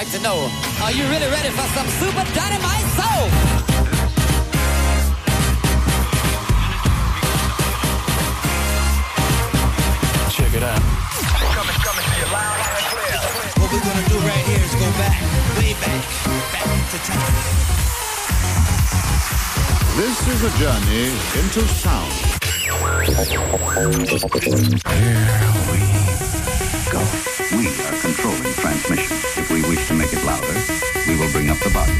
like to know, are you really ready for some super dynamite soul? Check it out. Coming, coming to you loud and clear. What we're gonna do right here is go back, way back, back to time. This is a journey into sound. Here we go. We are controlling transmission. We wish to make it louder, we will bring up the volume.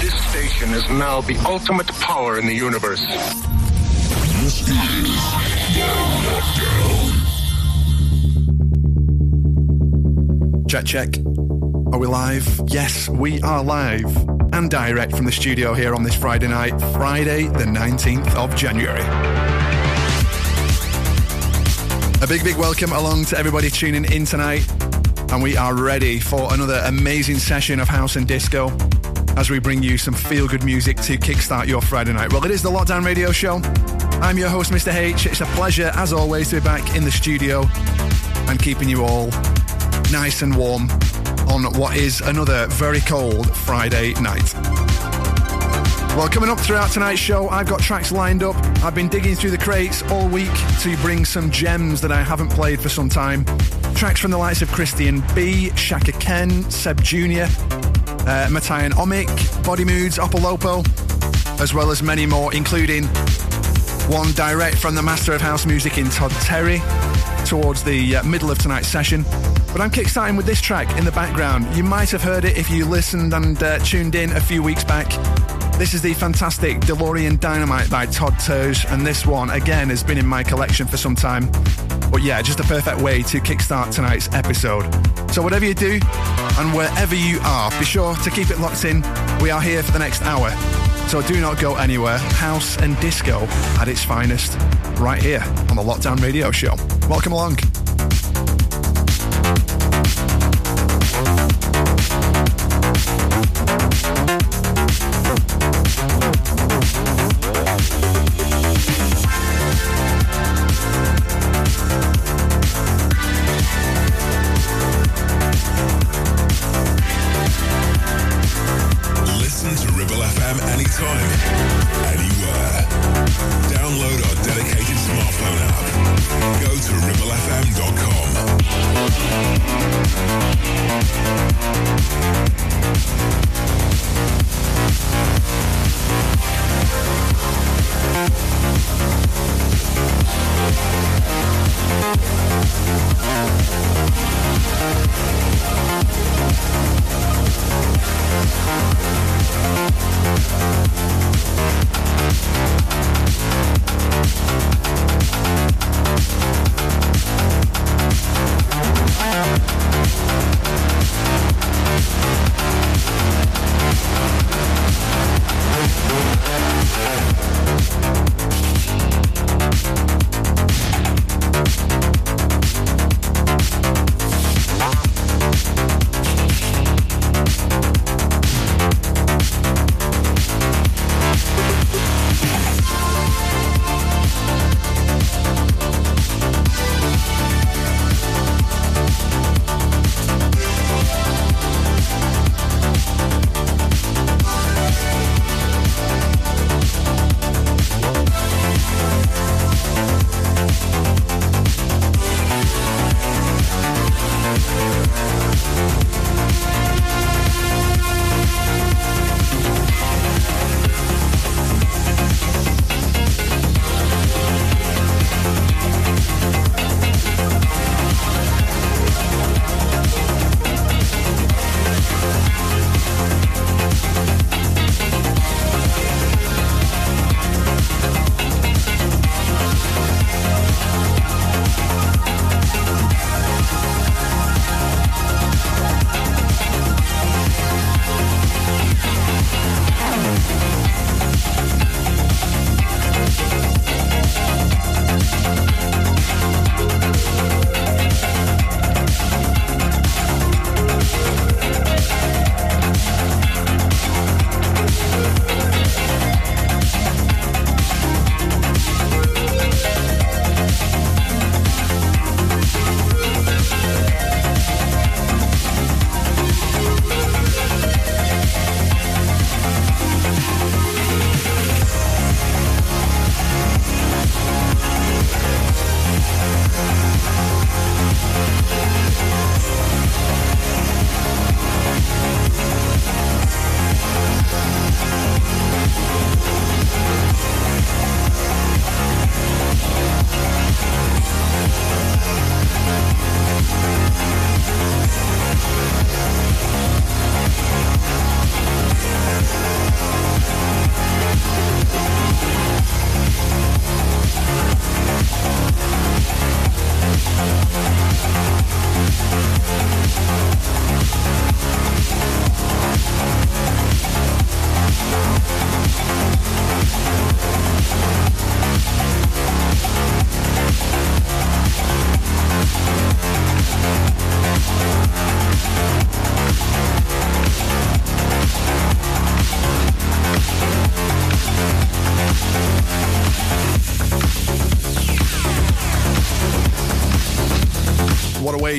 This station is now the ultimate power in the universe. Check, check. Are we live? Yes, we are live and direct from the studio here on this Friday night, Friday, the 19th of January. A big, big welcome along to everybody tuning in tonight. And we are ready for another amazing session of house and disco as we bring you some feel good music to kickstart your Friday night. Well, it is the Lockdown Radio Show. I'm your host, Mr. H. It's a pleasure, as always, to be back in the studio and keeping you all nice and warm on what is another very cold Friday night. Well, coming up throughout tonight's show, I've got tracks lined up. I've been digging through the crates all week to bring some gems that I haven't played for some time. Tracks from the likes of Christian B, Shaka Ken, Seb Jr., uh, Omic, Body Moods, Opolopo, as well as many more, including one direct from the master of house music in Todd Terry towards the uh, middle of tonight's session. But I'm kickstarting with this track in the background. You might have heard it if you listened and uh, tuned in a few weeks back. This is the fantastic DeLorean Dynamite by Todd Terje, and this one, again, has been in my collection for some time. But yeah, just a perfect way to kickstart tonight's episode. So, whatever you do and wherever you are, be sure to keep it locked in. We are here for the next hour. So, do not go anywhere. House and disco at its finest, right here on the Lockdown Radio Show. Welcome along.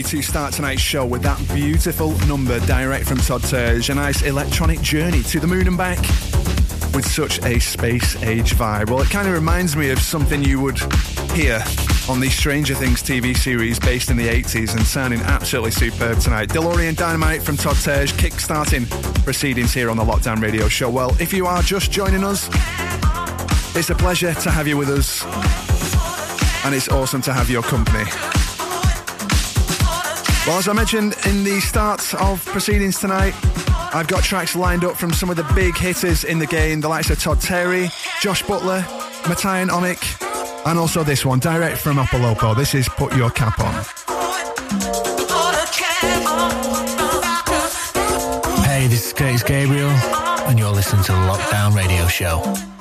To start tonight's show with that beautiful number direct from Todd Terje. A nice electronic journey to the moon and back with such a space age vibe. Well, it kind of reminds me of something you would hear on the Stranger Things TV series based in the 80s and sounding absolutely superb tonight. DeLorean Dynamite from Todd Terje, kick-starting proceedings here on the Lockdown Radio Show. Well, if you are just joining us, it's a pleasure to have you with us and it's awesome to have your company. Well, as I mentioned in the start of proceedings tonight, I've got tracks lined up from some of the big hitters in the game, the likes of Todd Terry, Josh Butler, Matthias Onik, and also this one, direct from Opolopo. This is Put Your Cap On. Hey, this is Curtis Gabriel, and you're listening to the Lockdown Radio Show.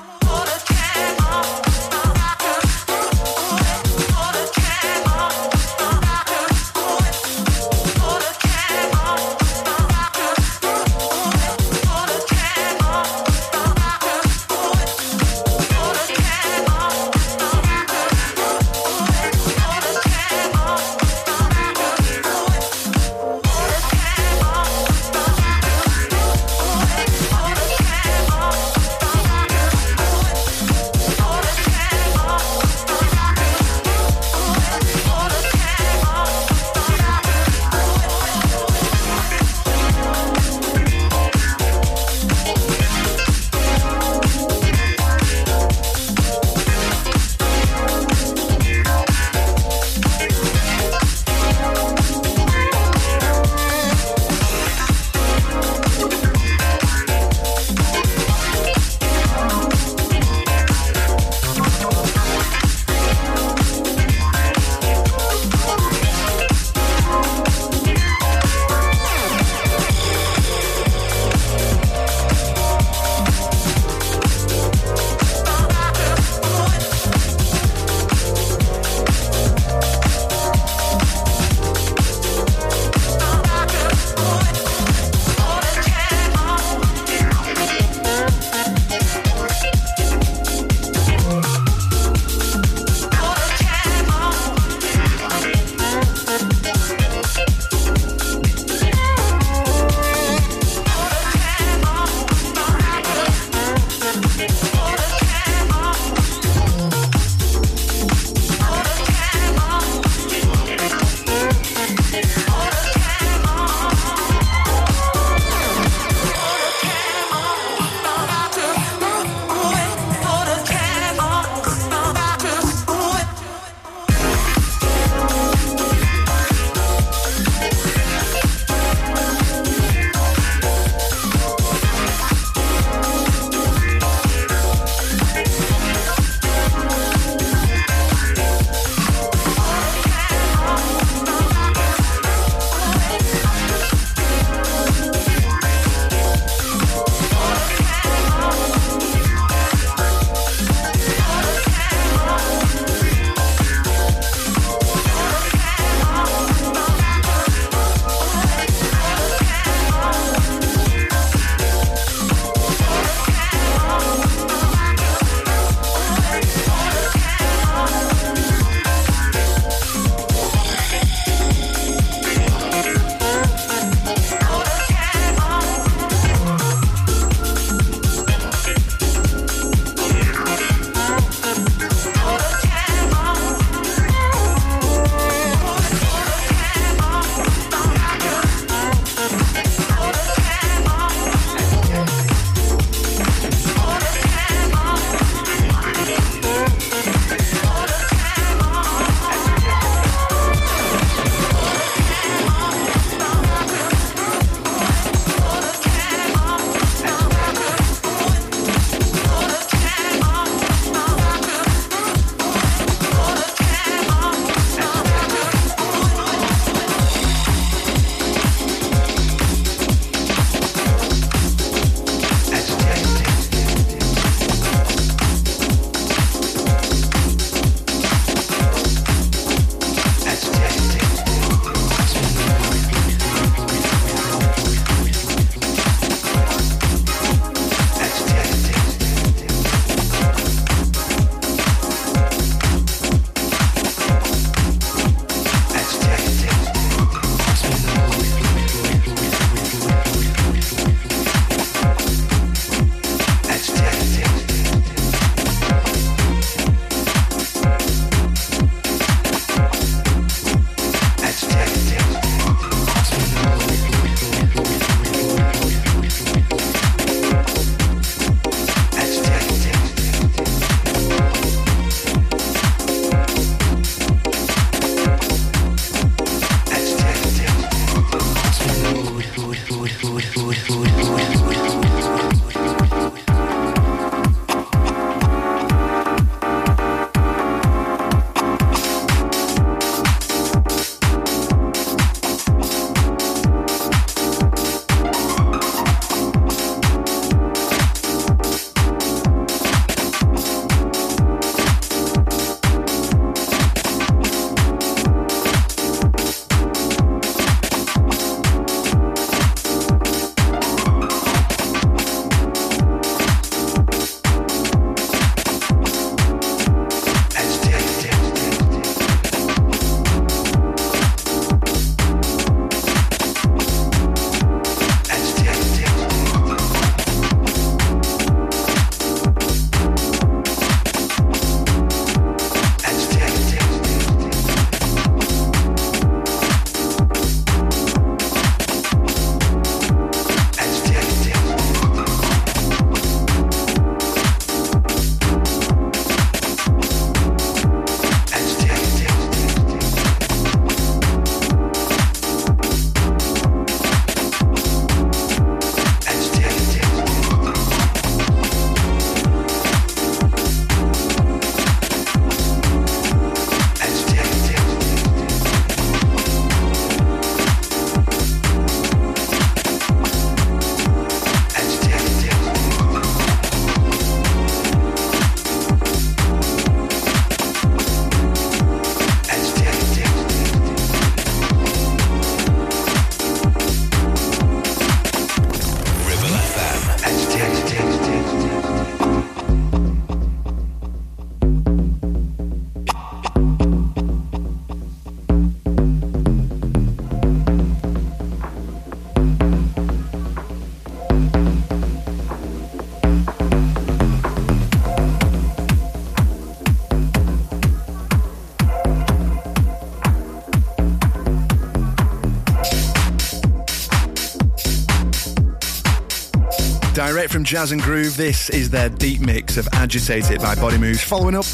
Direct from Jazz and Groove, this is their deep mix of Agitated by Body Moves. Following up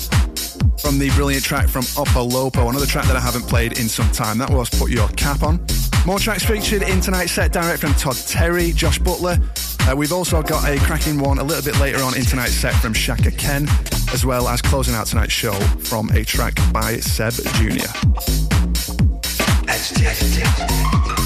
from the brilliant track from Opolopo, another track that I haven't played in some time. That was Put Your Cap On. More tracks featured in tonight's set, direct from Todd Terry, Josh Butler. Uh, we've also got a cracking one a little bit later on in tonight's set from Shaka Ken, as well as closing out tonight's show from a track by Seb Jr. Agitated.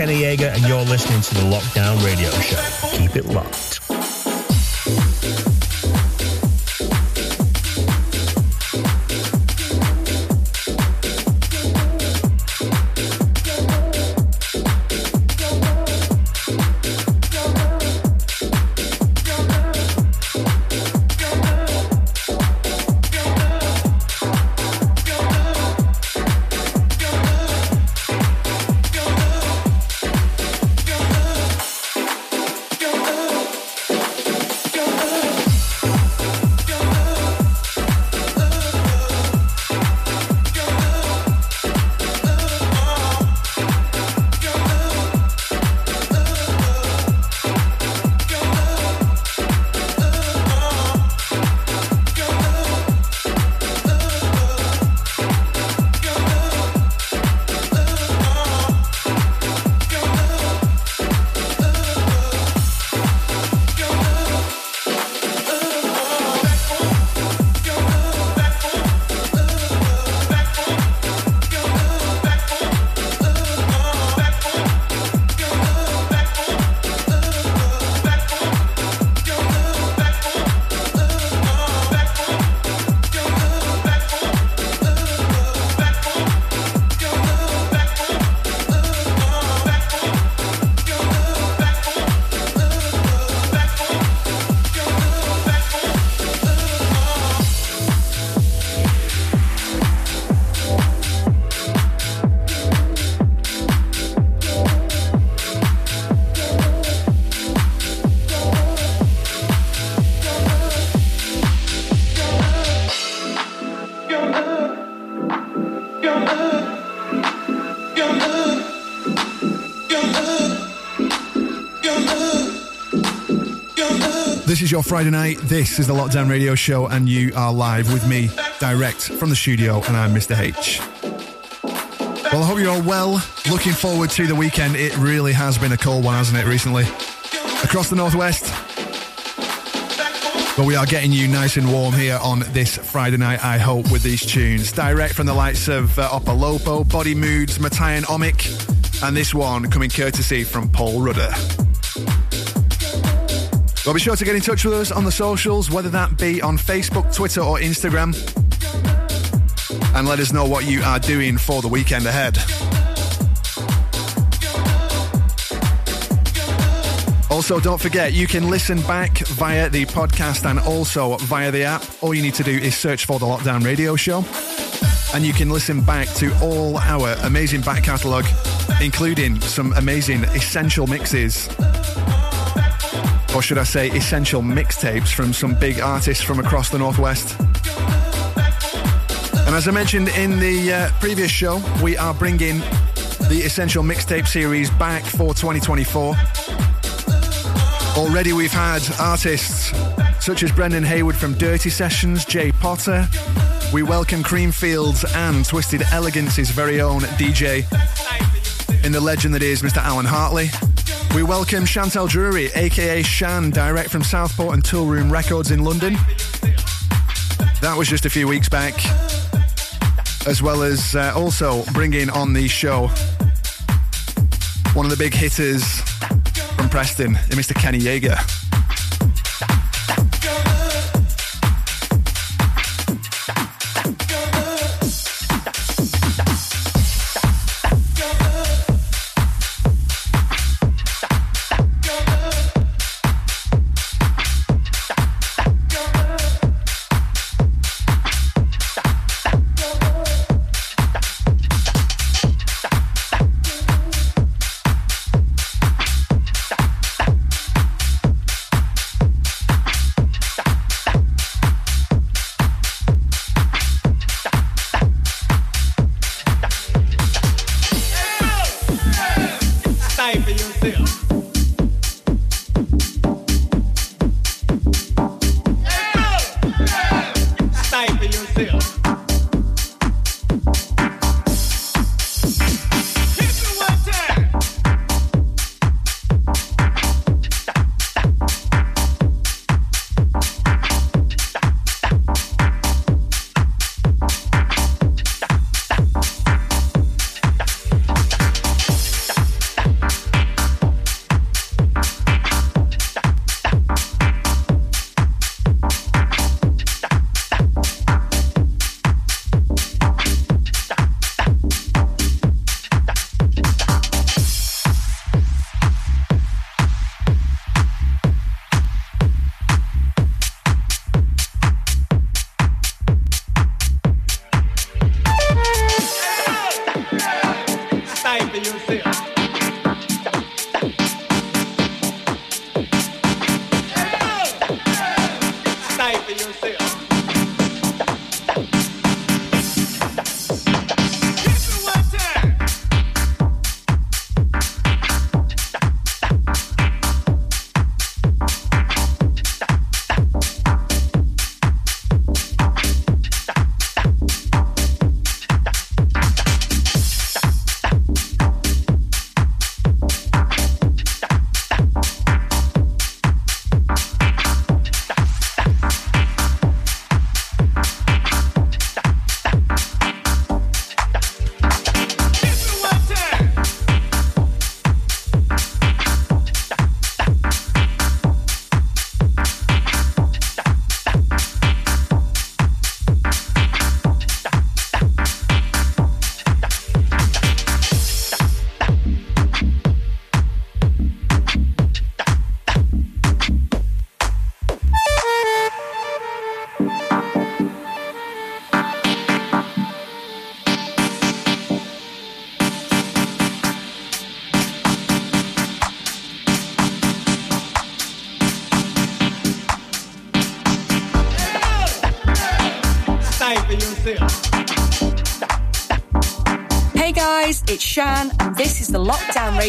Kenny Yeager, and you're listening to the Lockdown Radio Show. Keep it locked. This is your Friday night. This is the Lockdown Radio Show, and you are live with me, direct from the studio, and I'm Mr. H. Well, I hope you're all well. Looking forward to the weekend. It really has been a cold one, hasn't it, recently? Across the northwest. But we are getting you nice and warm here on this Friday night, I hope, with these tunes. Direct from the likes of uh, Opolopo, Body Moods, Matai and Omic, and this one coming courtesy from Paul Rudder. Well, be sure to get in touch with us on the socials, whether that be on Facebook, Twitter, or Instagram, and let us know what you are doing for the weekend ahead. Also, don't forget, you can listen back via the podcast and also via the app. All you need to do is search for the Lockdown Radio Show, and you can listen back to all our amazing back catalogue, including some amazing essential mixes or should I say, essential mixtapes from some big artists from across the Northwest. And as I mentioned in the uh, previous show, we are bringing the Essential Mixtape series back for 2024. Already we've had artists such as Brendan Haywood from Dirty Sessions, Jay Potter. We welcome Creamfields and Twisted Elegance's very own DJ in the legend that is Mr. Alan Hartley. We welcome Chantel Drury, aka Shan, direct from Southport and Toolroom Records in London. That was just a few weeks back. As well as uh, also bringing on the show one of the big hitters from Preston, Mr. Kenny Yeager.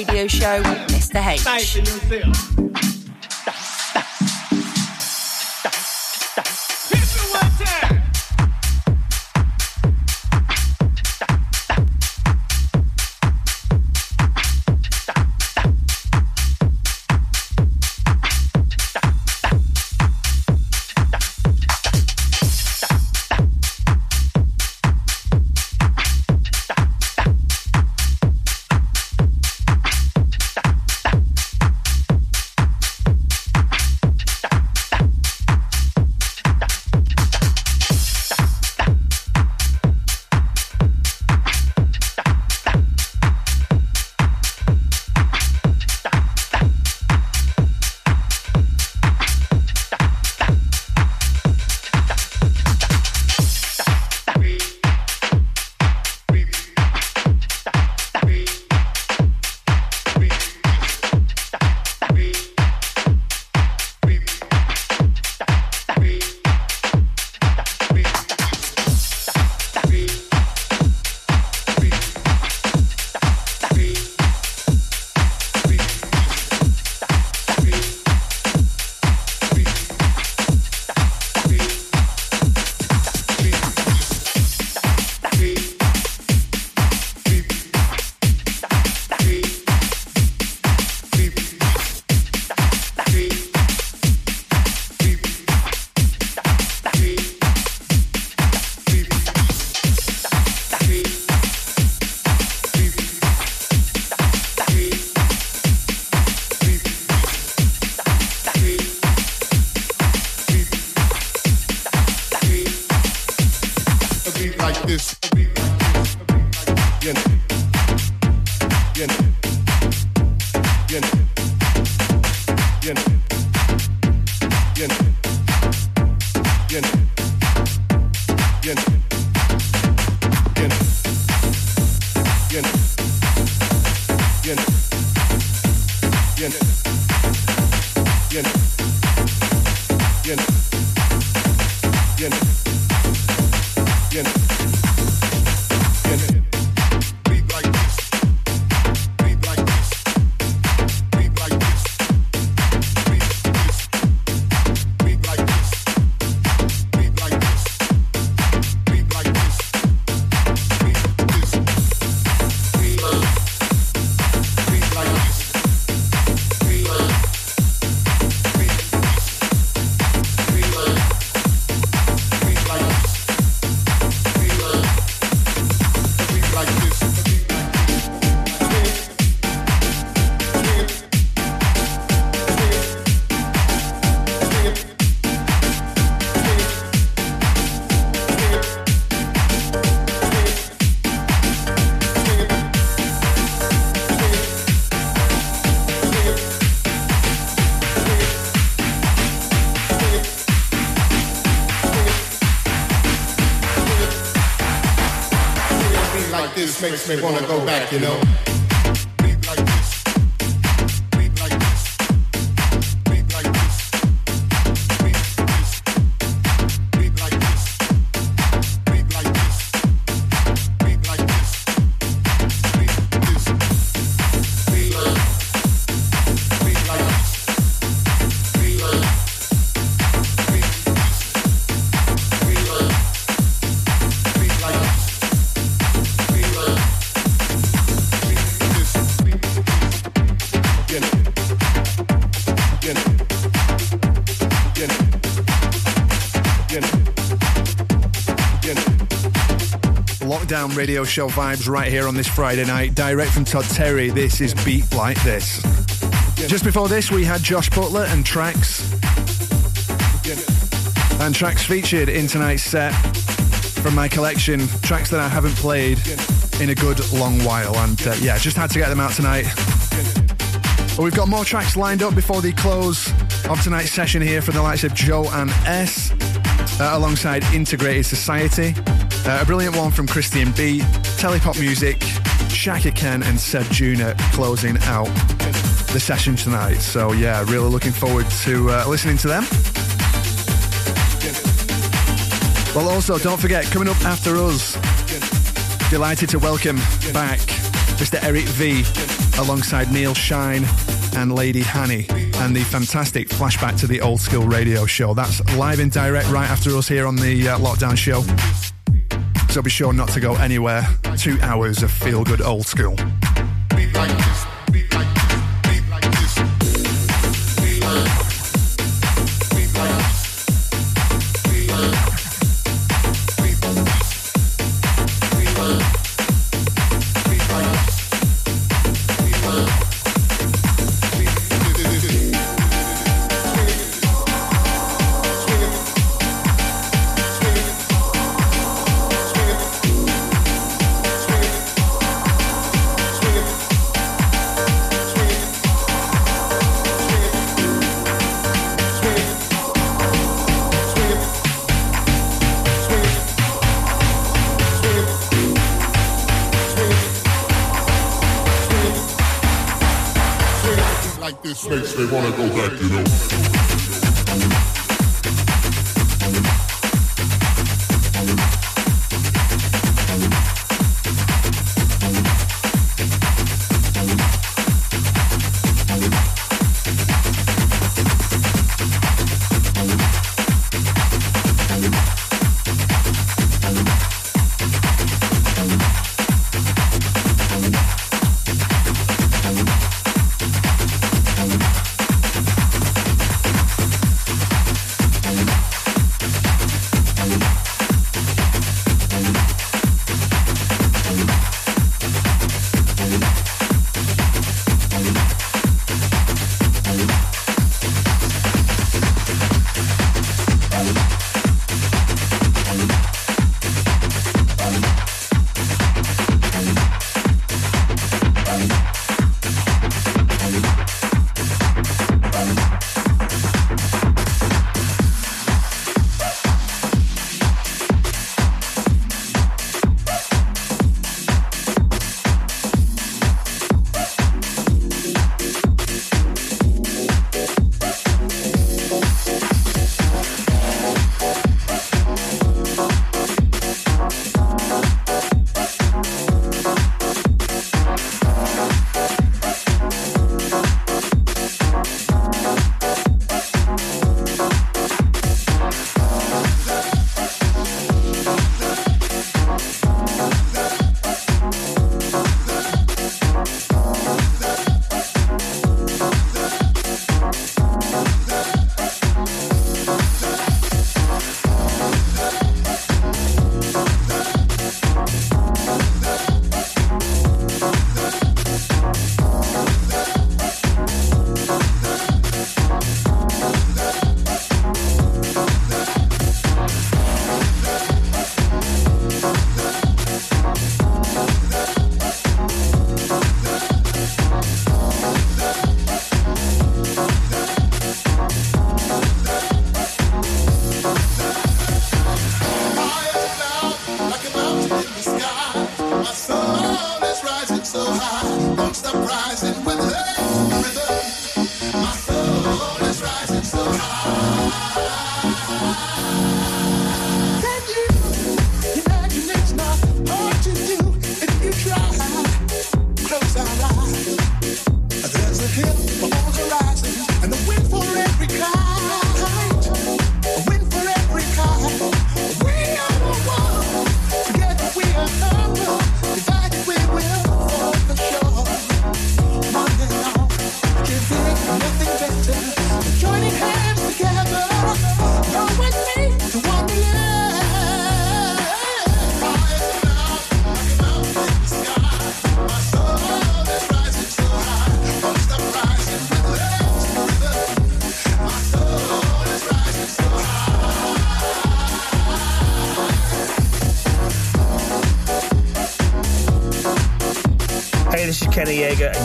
Radio Show with Mr. H. makes me want radio show vibes right here on this Friday night. Direct from Todd Terry, this is Beat Like This. Just before this, we had Josh Butler and Tracks. And tracks featured in tonight's set from my collection. Tracks that I haven't played in a good long while. And uh, yeah, just had to get them out tonight. But we've got more tracks lined up before the close of tonight's session here from the likes of Johan S, uh, alongside Integrated Society. Uh, a brilliant one from Christian B. Telepop Music, Shaka Ken and Seb Jr. closing out the session tonight. So yeah, really looking forward to uh, listening to them. Well, also don't forget coming up after us. Delighted to welcome back Mr. Eric V alongside Neil Shine and Lady Hanny and the fantastic flashback to the old school radio show. That's live and direct right after us here on the uh, lockdown show. So be sure not to go anywhere. Two hours of feel good old school.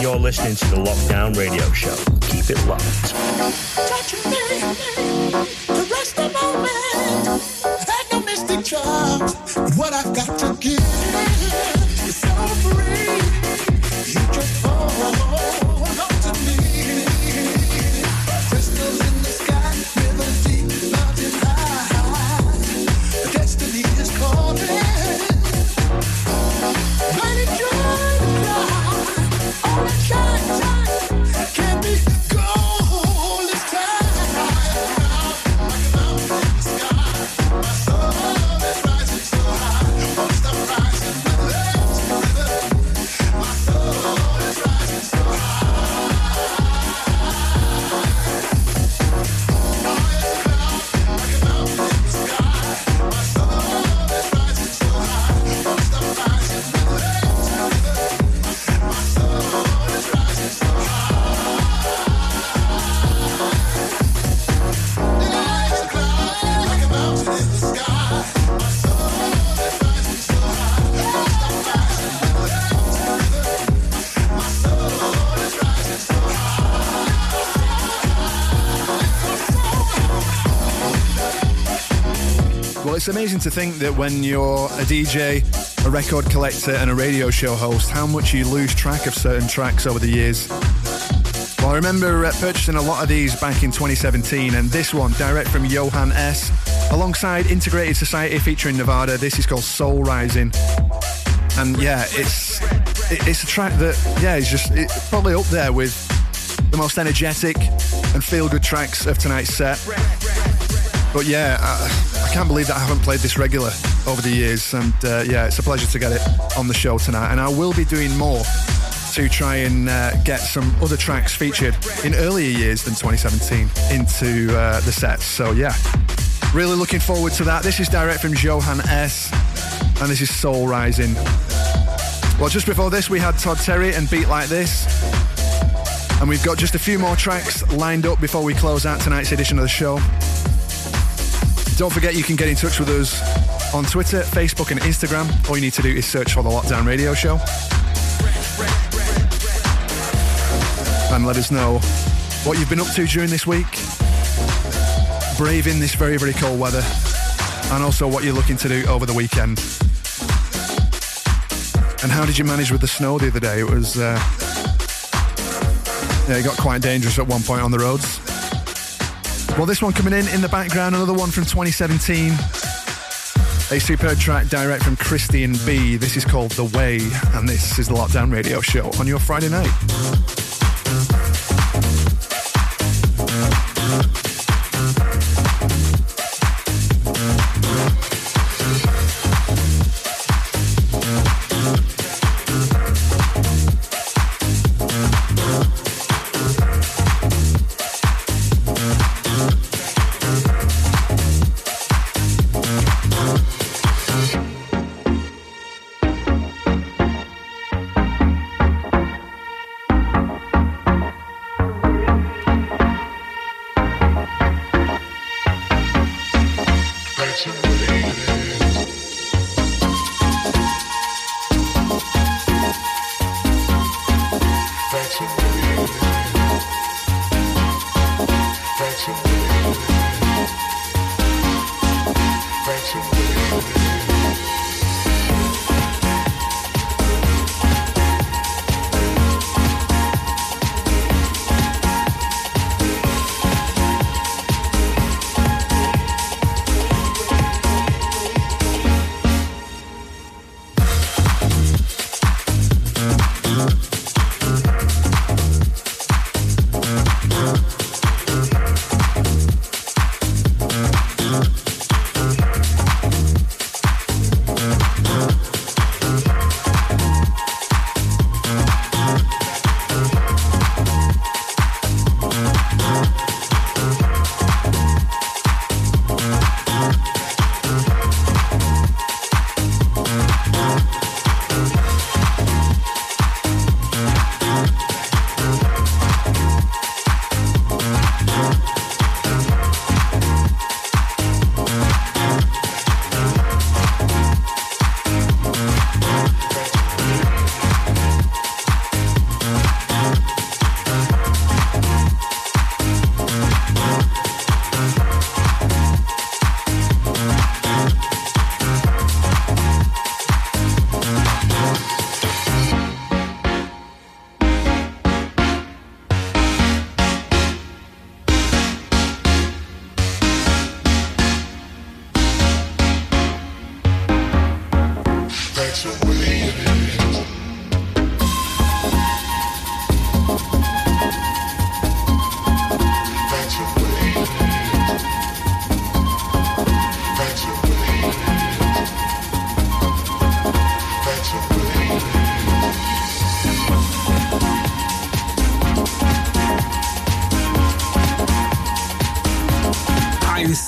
You're listening to the Lockdown Radio Show. Keep it locked. Amazing to think that when you're a DJ, a record collector, and a radio show host, how much you lose track of certain tracks over the years. Well, I remember uh, purchasing a lot of these back in 2017, and this one, direct from Johan S., alongside Integrated Society featuring Nevada. This is called Soul Rising. And yeah, it's it's a track that, yeah, is just it, probably up there with the most energetic and feel good tracks of tonight's set. But yeah, I, can't believe that I haven't played this regular over the years. And uh, yeah, it's a pleasure to get it on the show tonight. And I will be doing more to try and uh, get some other tracks featured in earlier years than 2017 into uh, the sets. So yeah, really looking forward to that. This is direct from Johan S. And this is Soul Rising. Well, just before this, we had Todd Terry and Beat Like This. And we've got just a few more tracks lined up before we close out tonight's edition of the show. Don't forget you can get in touch with us on Twitter, Facebook, and Instagram. All you need to do is search for the Lockdown Radio Show. And let us know what you've been up to during this week, braving this very, very cold weather, and also what you're looking to do over the weekend. And how did you manage with the snow the other day? It was, uh, yeah, it got quite dangerous at one point on the roads. Well, this one coming in in the background, another one from 2017. A superb track direct from Christian B. This is called The Way, and this is the Lockdown Radio Show on your Friday night.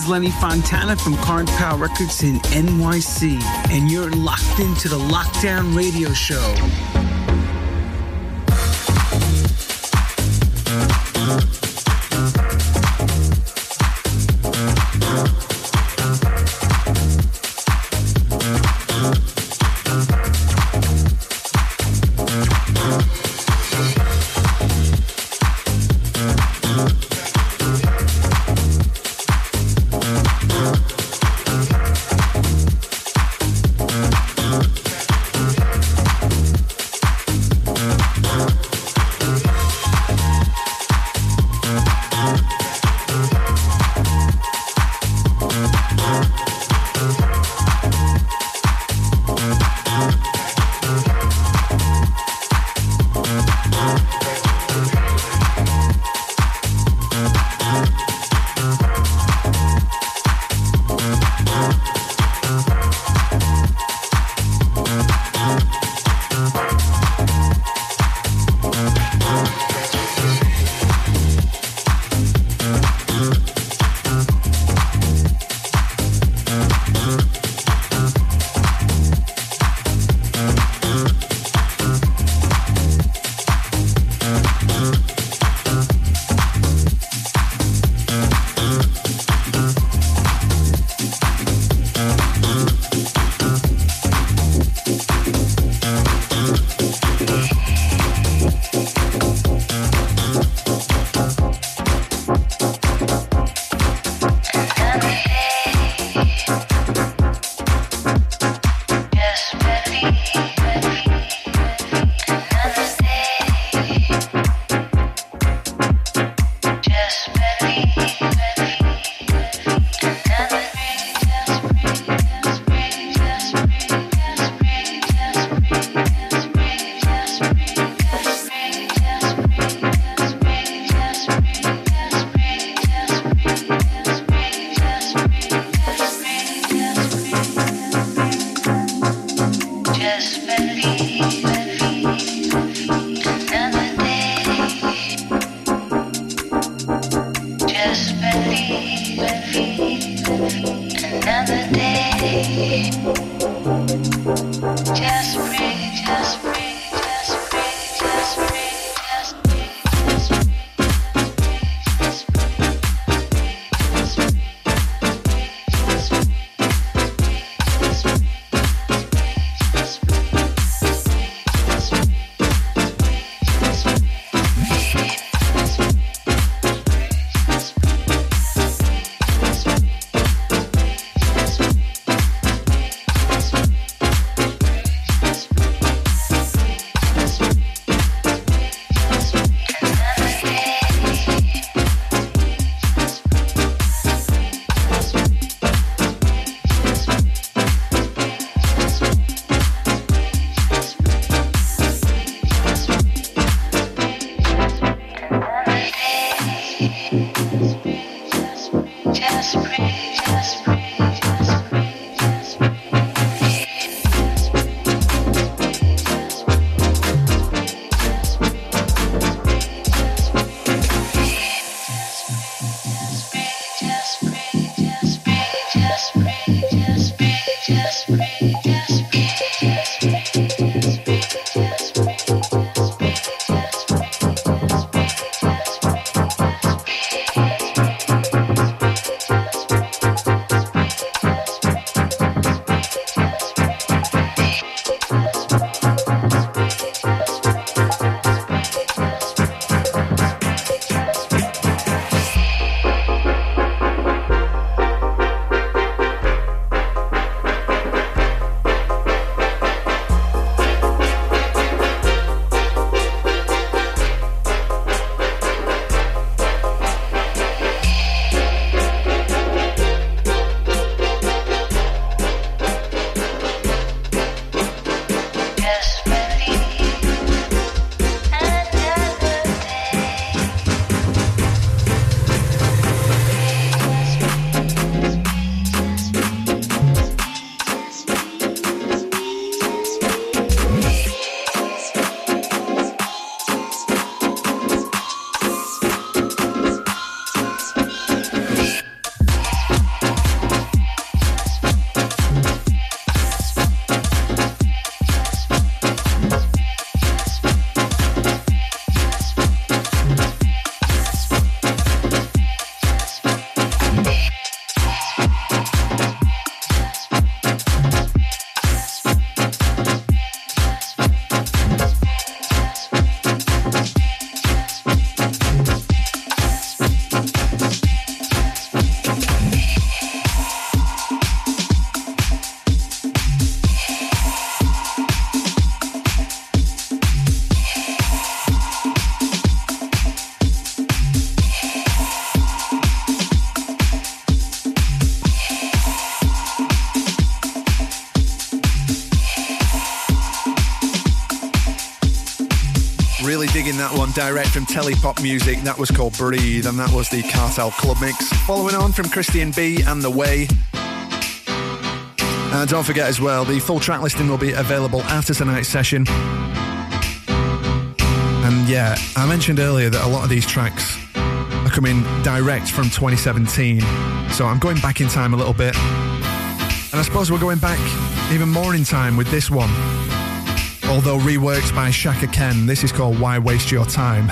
Lenny Fontana from Current Power Records in NYC, and you're locked into the Lockdown Radio Show. That one direct from Telepop Music. That was called Breathe, and that was the Cartel Club Mix. Following on from Christian B and The Way. And don't forget as well, the full track listing will be available after tonight's session. And yeah, I mentioned earlier that a lot of these tracks are coming direct from 2017. So I'm going back in time a little bit. And I suppose we're going back even more in time with this one. Although reworked by Shaka Ken, this is called Why Waste Your Time.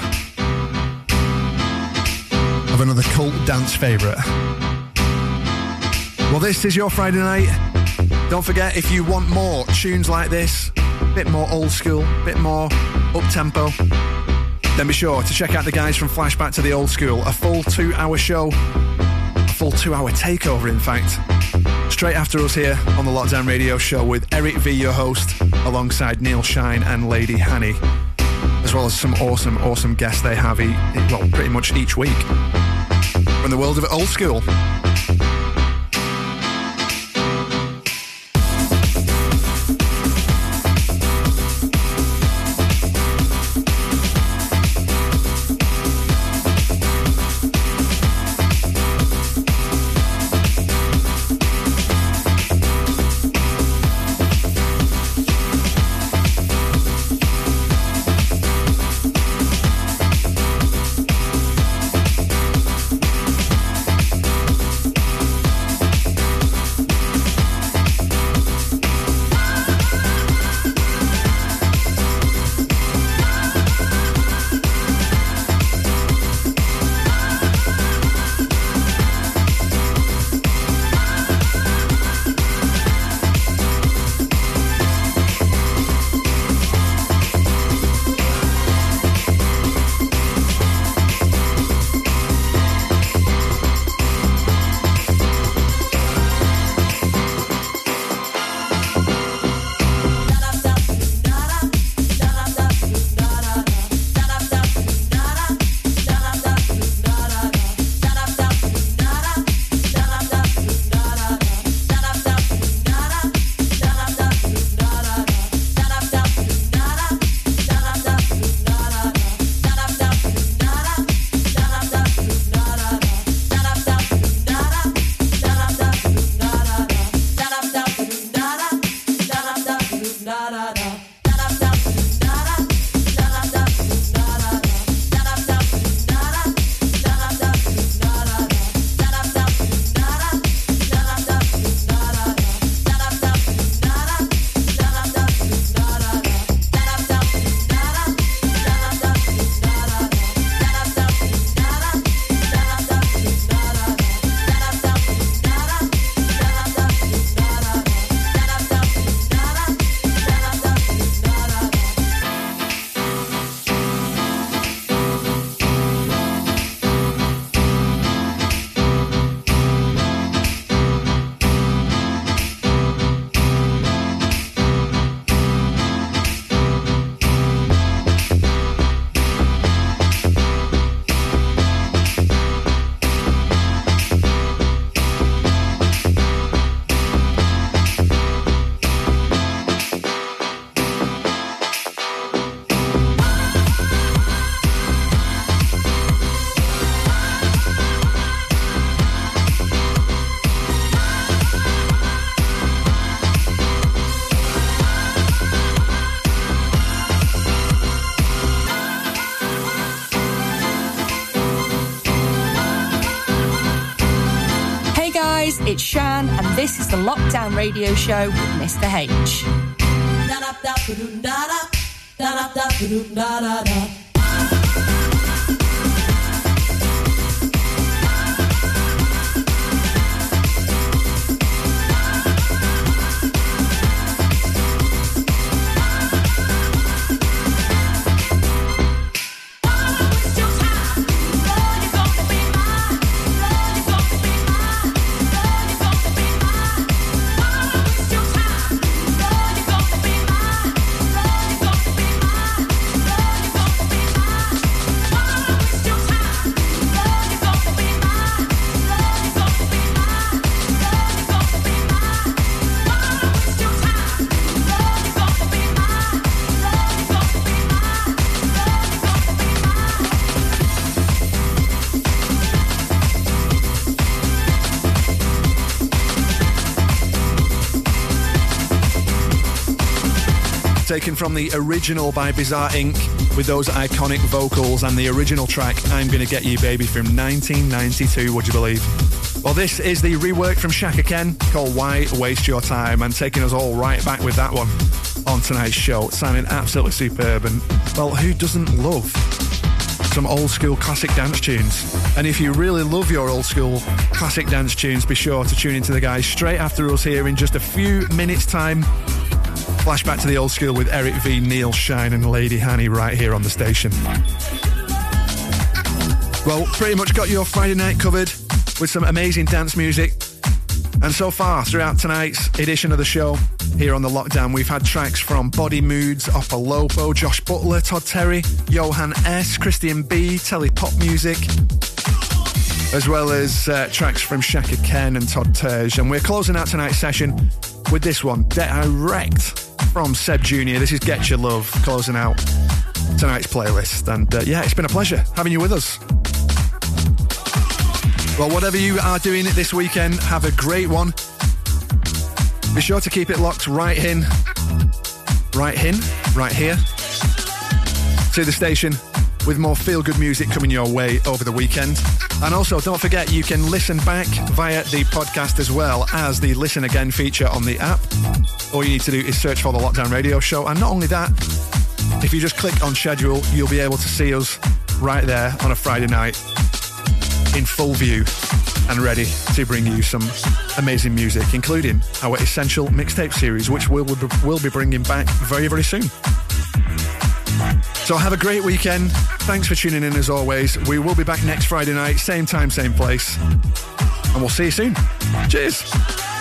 Of another cult dance favourite. Well, this is your Friday night. Don't forget, if you want more tunes like this, a bit more old school, a bit more up tempo, then be sure to check out the guys from Flashback to the Old School, a full two hour show, a full two hour takeover, in fact. Straight after us here on the Lockdown Radio Show with Eric V, your host, alongside Neil Shine and Lady Hanny, as well as some awesome, awesome guests they have, well, pretty much each week. From the world of old school. And this is the Lockdown Radio Show with Mr. H. from the original by Bizarre Inc. with those iconic vocals and the original track, I'm Gonna Get You Baby from 1992, would you believe? Well, this is the rework from Shaka Ken called Why Waste Your Time and taking us all right back with that one on tonight's show. Sounding absolutely superb and, well, who doesn't love some old school classic dance tunes? And if you really love your old school classic dance tunes, be sure to tune into the guys straight after us here in just a few minutes' time. Flashback to the old school with Eric V, Neil Shine, and Lady Hanny right here on the station. Well, pretty much got your Friday night covered with some amazing dance music. And so far, throughout tonight's edition of the show, here on the lockdown, we've had tracks from Body Moods, Opolopo, Josh Butler, Todd Terry, Johan S, Christian B, Telepop Music, as well as uh, tracks from Shaka Ken and Todd Terje. And we're closing out tonight's session with this one, Direct from Seb Jr. This is Get Your Love, closing out tonight's playlist. And uh, yeah, it's been a pleasure having you with us. Well, whatever you are doing this weekend, have a great one. Be sure to keep it locked right in, right in, right here to the station with more feel good music coming your way over the weekend. And also, don't forget you can listen back via the podcast as well as the Listen Again feature on the app. All you need to do is search for the Lockdown Radio Show. And not only that, if you just click on schedule, you'll be able to see us right there on a Friday night in full view and ready to bring you some amazing music, including our Essential Mixtape series, which we'll, we'll be bringing back very, very soon. So have a great weekend. Thanks for tuning in as always. We will be back next Friday night, same time, same place. And we'll see you soon. Cheers.